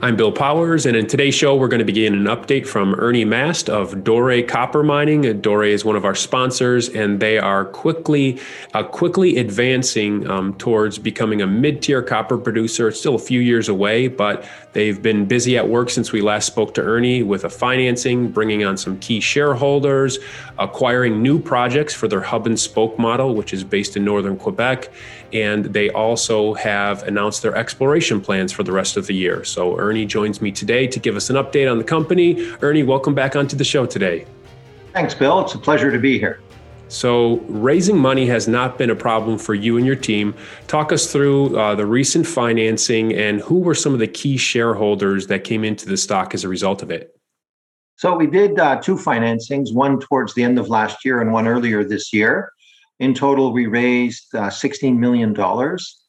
I'm Bill Powers, and in today's show, we're going to begin an update from Ernie Mast of Dore Copper Mining. Dore is one of our sponsors, and they are quickly, uh, quickly advancing um, towards becoming a mid-tier copper producer. It's still a few years away, but they've been busy at work since we last spoke to Ernie with a financing, bringing on some key shareholders, acquiring new projects for their hub and spoke model, which is based in northern Quebec, and they also have announced their exploration plans for the rest of the year. So Ernie joins me today to give us an update on the company. Ernie, welcome back onto the show today. Thanks, Bill. It's a pleasure to be here. So, raising money has not been a problem for you and your team. Talk us through uh, the recent financing and who were some of the key shareholders that came into the stock as a result of it. So, we did uh, two financings, one towards the end of last year and one earlier this year. In total, we raised uh, $16 million,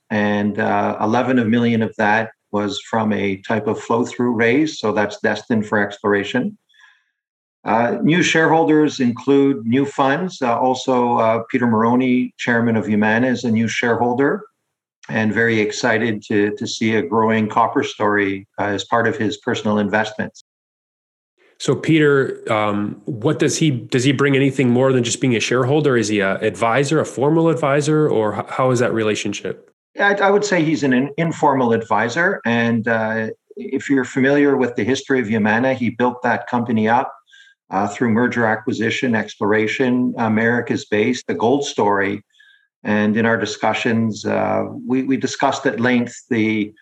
and uh, 11 million of that was from a type of flow through raise. So that's destined for exploration. Uh, new shareholders include new funds. Uh, also, uh, Peter Marrone, chairman of Yamana, is a new shareholder and very excited to, to see a growing copper story uh, as part of his personal investments. So, Peter, um, what does he does he bring anything more than just being a shareholder? Is he an advisor, a formal advisor, or how is that relationship? I, I would say he's an, informal advisor. And uh, if you're familiar with the history of Yamana, he built that company up uh, through merger acquisition, exploration, America's base, the gold story. And in our discussions, uh, we, we discussed at length the,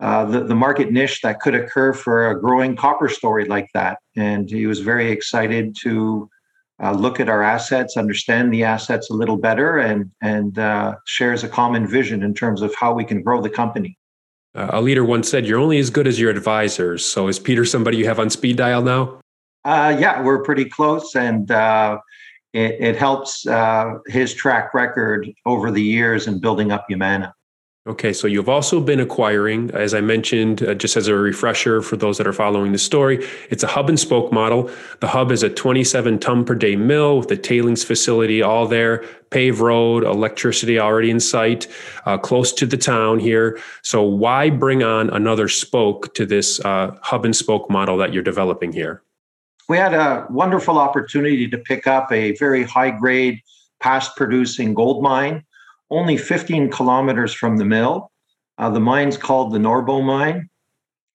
uh, the, the market niche that could occur for a growing copper story like that. And he was very excited to uh, look at our assets, understand the assets a little better, and and uh, shares a common vision in terms of how we can grow the company. Uh, a leader once said, "You're only as good as your advisors." So, is Peter somebody you have on speed dial now? Uh, yeah, we're pretty close, and uh, it, it, helps uh, his track record over the years in building up Yamana. Okay, so you've also been acquiring, as I mentioned, uh, just as a refresher for those that are following the story, it's a hub and spoke model. The hub is a 27 ton per day mill with a tailings facility all there, paved road, electricity already in sight, uh, close to the town here. So why bring on another spoke to this uh, hub and spoke model that you're developing here? We had a wonderful opportunity to pick up a very high grade, past producing gold mine only 15 kilometers from the mill. Uh, the mine's called the Norbeau Mine.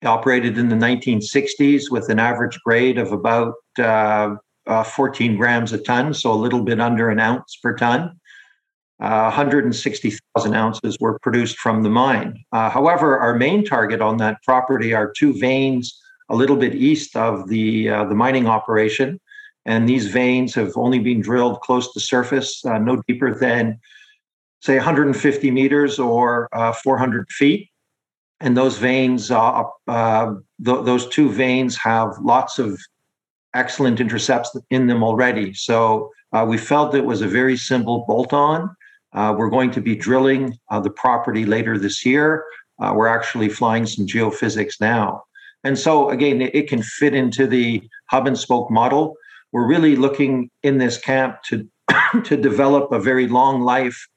It operated in the 1960s with an average grade of about uh, uh, 14 grams a ton, so a little bit under an ounce per ton. Uh, 160,000 ounces were produced from the mine. Uh, however, our main target on that property are two veins a little bit east of the uh, the mining operation, and these veins have only been drilled close to surface, no deeper than say 150 meters or uh, 400 feet. And those veins, uh, uh, th- those two veins have lots of excellent intercepts in them already. So uh, we felt it was a very simple bolt on. Uh, we're going to be drilling the property later this year. we're actually flying some geophysics now. And so, again, it, it can fit into the hub and spoke model. We're really looking in this camp to, to develop a very long life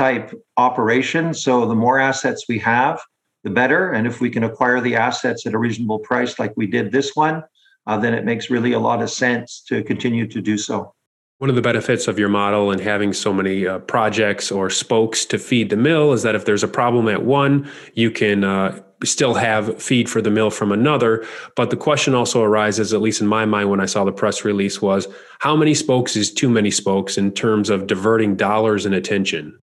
type operation. So the more assets we have, the better. And if we can acquire the assets at a reasonable price, like we did this one, uh, then it makes really a lot of sense to continue to do so. One of the benefits of your model and having so many uh, projects or spokes to feed the mill is that if there's a problem at one, you can uh, still have feed for the mill from another. But the question also arises, at least in my mind, when I saw the press release, was how many spokes is too many spokes in terms of diverting dollars and attention?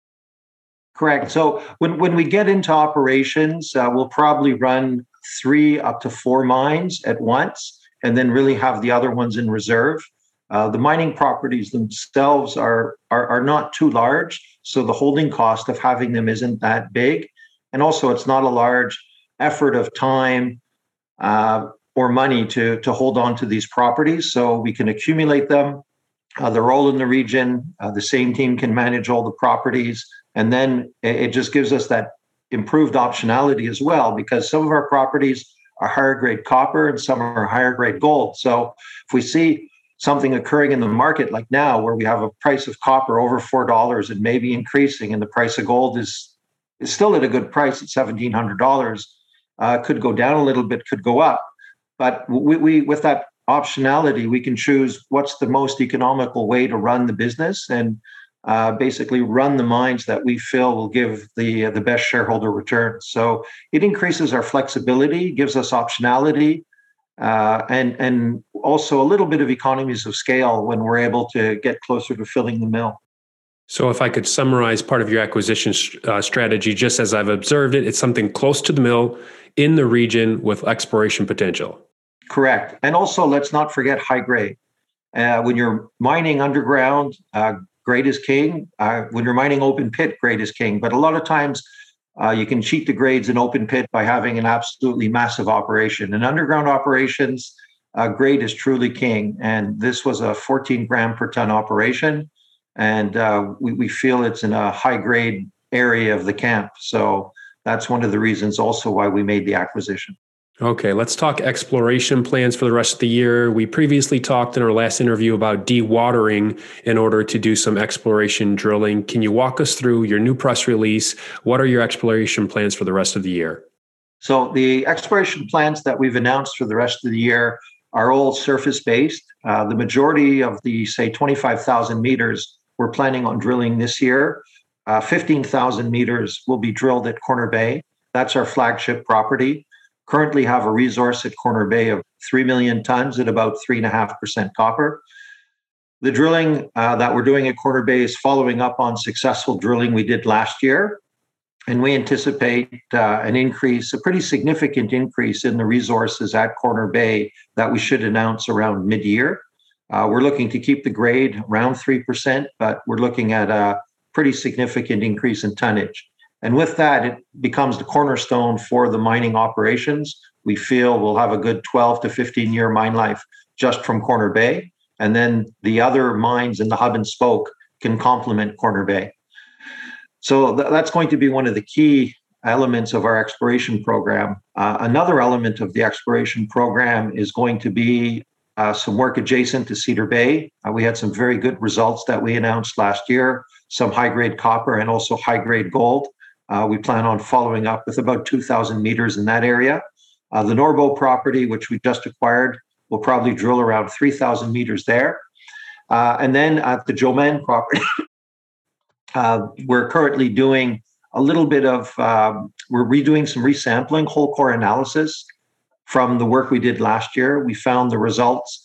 Correct. So when, when we get into operations, uh, we'll probably run three up to four mines at once and then really have the other ones in reserve. Uh, the mining properties themselves are, are, are not too large, so the holding cost of having them isn't that big, and also it's not a large effort of time uh, or money to to hold on to these properties. So we can accumulate them. Uh, they're all in the region. Uh, the same team can manage all the properties. And then it just gives us that improved optionality as well, because some of our properties are higher grade copper and some are higher grade gold. So if we see something occurring in the market like now where we have a price of copper over $4 and maybe increasing and the price of gold is is still at a good price at $1700 uh, could go down a little bit could go up but we, we with that optionality we can choose what's the most economical way to run the business and uh, basically run the mines that we feel will give the uh, the best shareholder return. So it increases our flexibility, gives us optionality, uh, and and also a little bit of economies of scale when we're able to get closer to filling the mill. So, if I could summarize part of your acquisition uh, strategy, just as I've observed it, it's something close to the mill in the region with exploration potential. Correct. And also, let's not forget high grade. Uh, when you're mining underground, uh, grade is king. Uh, when you're mining open pit, grade is king. But a lot of times, uh, you can cheat the grades in open pit by having an absolutely massive operation. In underground operations, uh, grade is truly king. And this was a 14 gram per ton operation. And uh, we, we feel it's in a high grade area of the camp. So that's one of the reasons also why we made the acquisition. Okay, let's talk exploration plans for the rest of the year. We previously talked in our last interview about dewatering in order to do some exploration drilling. Can you walk us through your new press release? What are your exploration plans for the rest of the year? So, the exploration plans that we've announced for the rest of the year are all surface based. Uh, the majority of the, say, 25,000 meters we're planning on drilling this year, uh, 15,000 meters will be drilled at Corner Bay. That's our flagship property currently have a resource at Corner Bay of 3 million tons at about 3.5% copper. The drilling uh, that we're doing at Corner Bay is following up on successful drilling we did last year. And we anticipate uh, an increase, a pretty significant increase in the resources at Corner Bay that we should announce around mid year. Uh, we're looking to keep the grade around 3%, but we're looking at a pretty significant increase in tonnage. And with that, it becomes the cornerstone for the mining operations. We feel we'll have a good 12 to 15 year mine life just from Corner Bay. And then the other mines in the hub and spoke can complement Corner Bay. So th- that's going to be one of the key elements of our exploration program. Uh, another element of the exploration program is going to be uh, some work adjacent to Cedar Bay. Uh, we had some very good results that we announced last year, some high grade copper and also high grade gold. Uh, we plan on following up with about 2,000 meters in that area. Uh, the Norbeau property, which we just acquired, will probably drill around 3,000 meters there. Uh, and then at the Joe Mann property, uh, we're currently doing a little bit of, um, we're redoing some resampling, whole core analysis from the work we did last year. We found the results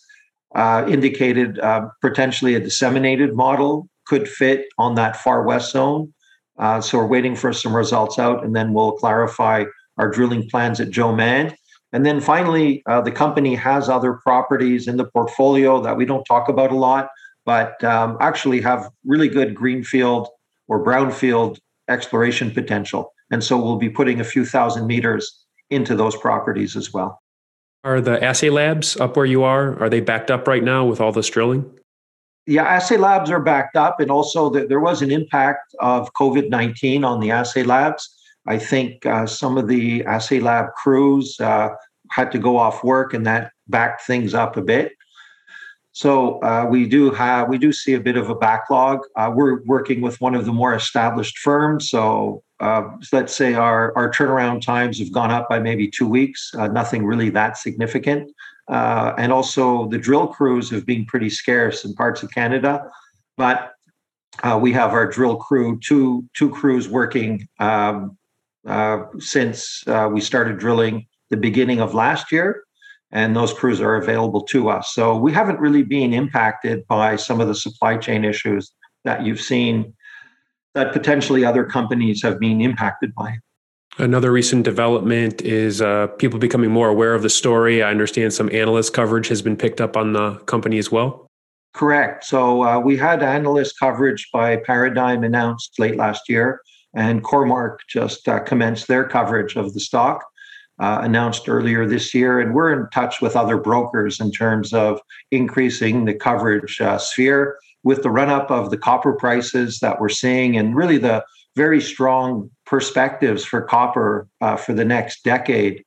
uh, indicated uh, potentially a disseminated model could fit on that far west zone. Uh, so we're waiting for some results out, and then we'll clarify our drilling plans at Joe Mann. And then finally, uh, the company has other properties in the portfolio that we don't talk about a lot, but um, actually have really good greenfield or brownfield exploration potential. And so we'll be putting a few thousand meters into those properties as well. Are the assay labs up where you are? Are they backed up right now with all this drilling? Yeah, assay labs are backed up, and also that there was an impact of COVID nineteen on the assay labs. I think uh, some of the assay lab crews uh, had to go off work, and that backed things up a bit. So uh, we do have we do see a bit of a backlog. Uh, we're working with one of the more established firms, so uh, let's say our our turnaround times have gone up by maybe two weeks. Uh, nothing really that significant. Uh, and also, the drill crews have been pretty scarce in parts of Canada. But uh, we have our drill crew, two two crews working um, uh, since uh, we started drilling the beginning of last year, and those crews are available to us. So we haven't really been impacted by some of the supply chain issues that you've seen that potentially other companies have been impacted by. Another recent development is uh, people becoming more aware of the story. I understand some analyst coverage has been picked up on the company as well. Correct. So uh, we had analyst coverage by Paradigm announced late last year, and Cormark just uh, commenced their coverage of the stock. Uh, announced earlier this year, and we're in touch with other brokers in terms of increasing the coverage uh, sphere with the run up of the copper prices that we're seeing, and really the very strong perspectives for copper uh, for the next decade.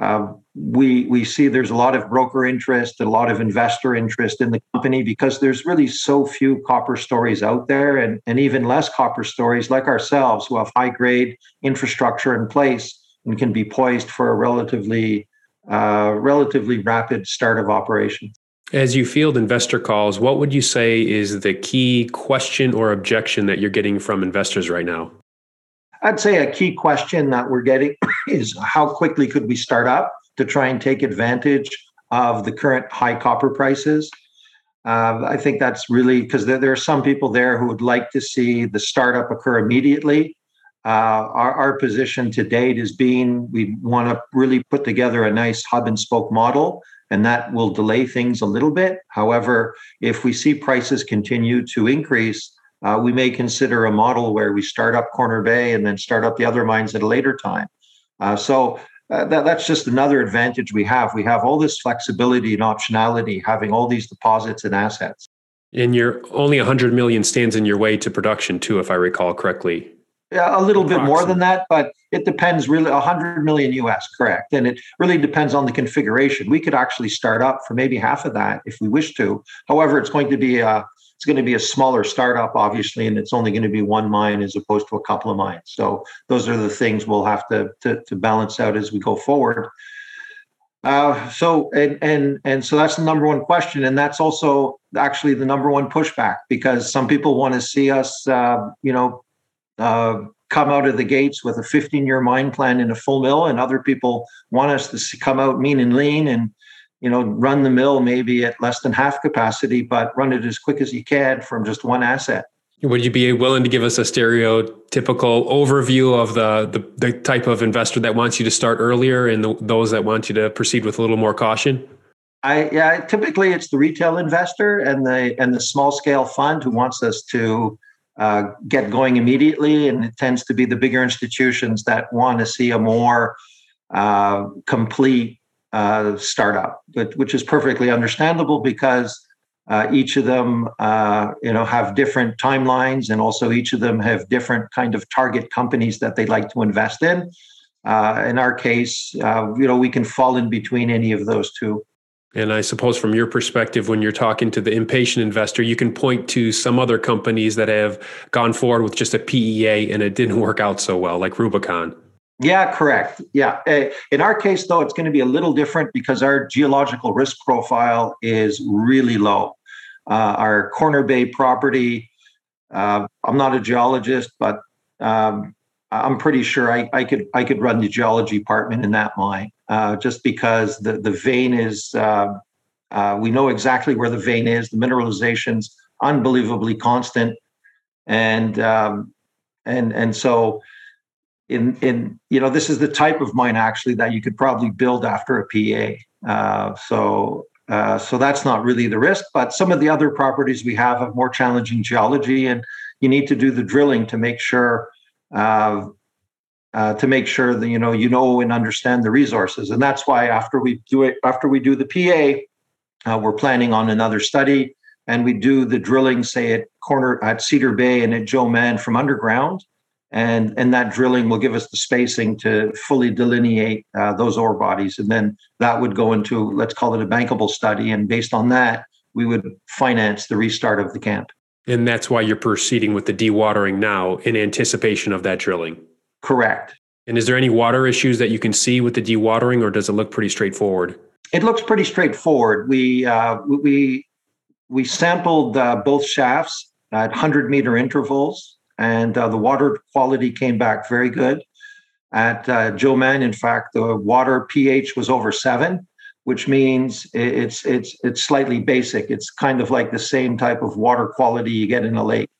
uh, we we see there's a lot of broker interest, a lot of investor interest in the company because there's really so few copper stories out there, and and even less copper stories like ourselves who have high grade infrastructure in place and can be poised for a relatively uh, relatively rapid start of operations. As you field investor calls, what would you say is the key question or objection that you're getting from investors right now? I'd say a key question that we're getting is how quickly could we start up to try and take advantage of the current high copper prices? Uh, I think that's really because there, there, are some people there who would like to see the startup occur immediately. Uh, our, our, position to date is being we want to really put together a nice hub and spoke model, and that will delay things a little bit. However, if we see prices continue to increase, uh, we may consider a model where we start up Corner Bay and then start up the other mines at a later time. Uh, so uh, that, that's just another advantage we have. We have all this flexibility and optionality, having all these deposits and assets. And you're only 100 million stands in your way to production, too, if I recall correctly. Yeah, a little bit more than that, but it depends really 100 million US, correct. And it really depends on the configuration. We could actually start up for maybe half of that if we wish to. However, it's going to be a it's going to be a smaller startup, obviously, and it's only going to be one mine as opposed to a couple of mines. So those are the things we'll have to to, to balance out as we go forward. Uh, so and and and so that's the number one question, and that's also actually the number one pushback because some people want to see us, uh, you know, uh, come out of the gates with a 15 year mine plan in a full mill, and other people want us to come out mean and lean and you know, run the mill maybe at less than half capacity, but run it as quick as you can from just one asset. Would you be willing to give us a stereotypical overview of the, the, the type of investor that wants you to start earlier and the, those that want you to proceed with a little more caution? I yeah, typically it's the retail investor and the and the small scale fund who wants us to uh, get going immediately, and it tends to be the bigger institutions that want to see a more uh, complete uh, startup, but, which is perfectly understandable because uh, each of them, uh, you know, have different timelines, and also each of them have different kind of target companies that they like to invest in. In our case, you know, we can fall in between any of those two. And I suppose from your perspective, when you're talking to the impatient investor, you can point to some other companies that have gone forward with just a PEA and it didn't work out so well, like Rubicon. Yeah, correct. Yeah. Uh, in our case, though, it's going to be a little different because our geological risk profile is really low. Uh, our Corner Bay property, uh, I'm not a geologist, but um, I'm pretty sure I, I, could I could run the geology department in that mine uh, just because the, the vein is, uh, uh, we know exactly where the vein is. The mineralization's unbelievably constant. And, um, and, and so, in in you know this is the type of mine actually that you could probably build after a PA. Uh, so so that's not really the risk. But some of the other properties we have have more challenging geology, and you need to do the drilling to make sure uh, uh to make sure that you know you know and understand the resources. And that's why after we do it after we do the PA, uh, we're planning on another study. And we do the drilling, say at corner at Cedar Bay and at Joe Mann from underground, and and that drilling will give us the spacing to fully delineate uh, those ore bodies. And then that would go into let's call it a bankable study. And based on that we would finance the restart of the camp. And that's why you're proceeding with the dewatering now in anticipation of that drilling correct and is there any water issues that you can see with the dewatering or does it look pretty straightforward it looks pretty straightforward we uh, we we sampled uh, both shafts at 100 meter intervals and uh, the water quality came back very good. At uh, Joe Mann, in fact, the water pH was over seven, which means it's it's it's slightly basic. It's kind of like the same type of water quality you get in a lake.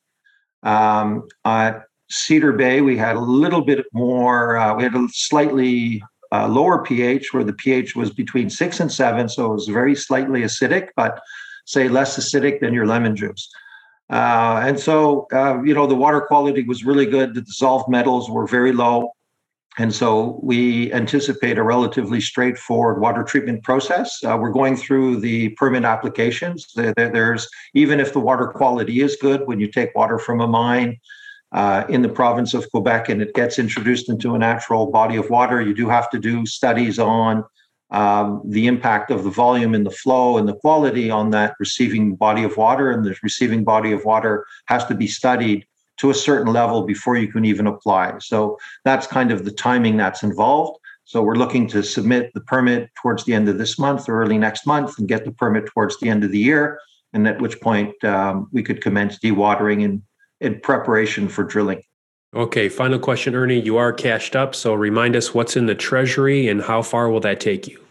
Um, at Cedar Bay, we had a little bit more. Uh, we had a slightly uh, lower pH, where the pH was between six and seven, so it was very slightly acidic, but say less acidic than your lemon juice. Uh, and so, uh, you know, the water quality was really good. The dissolved metals were very low. And so we anticipate a relatively straightforward water treatment process. Uh, we're going through the permit applications. There, there's even if the water quality is good, when you take water from a mine, uh, in the province of Quebec and it gets introduced into a natural body of water, you do have to do studies on um, the impact of the volume and the flow and the quality on that receiving body of water. And the receiving body of water has to be studied to a certain level before you can even apply. So that's kind of the timing that's involved. So we're looking to submit the permit towards the end of this month or early next month and get the permit towards the end of the year. And at which point um, we could commence dewatering in, in preparation for drilling. Okay, final question, Ernie. You are cashed up, so remind us what's in the treasury and how far will that take you?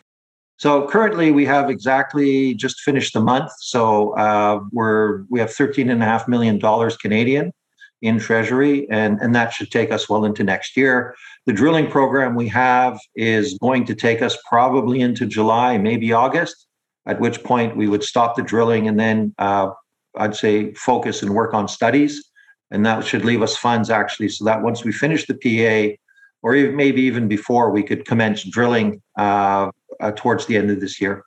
So currently, we have exactly just finished the month. So uh, we're we have thirteen and a half million dollars Canadian in treasury, and and that should take us well into next year. The drilling program we have is going to take us probably into July, maybe August. At which point we would stop the drilling and then uh, I'd say focus and work on studies and that should leave us funds actually so that once we finish the PA, or even, maybe even before, we could commence drilling uh, uh, towards the end of this year.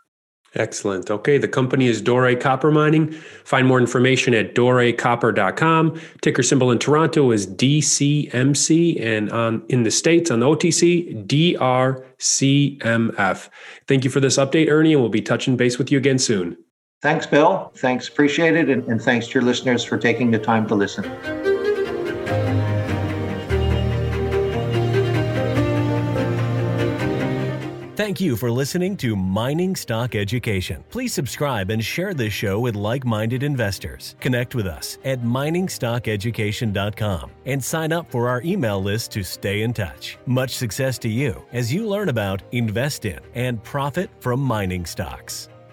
Excellent. Okay, the company is Dore Copper Mining. Find more information at dorecopper.com. Ticker symbol in Toronto is DCMC, and on in the states on the OTC DRCMF. Thank you for this update, Ernie, and we'll be touching base with you again soon. Thanks, Bill. Thanks, appreciate it. And, and thanks to your listeners for taking the time to listen. Thank you for listening to Mining Stock Education. Please subscribe and share this show with like minded investors. Connect with us at miningstockeducation.com and sign up for our email list to stay in touch. Much success to you as you learn about, invest in, and profit from mining stocks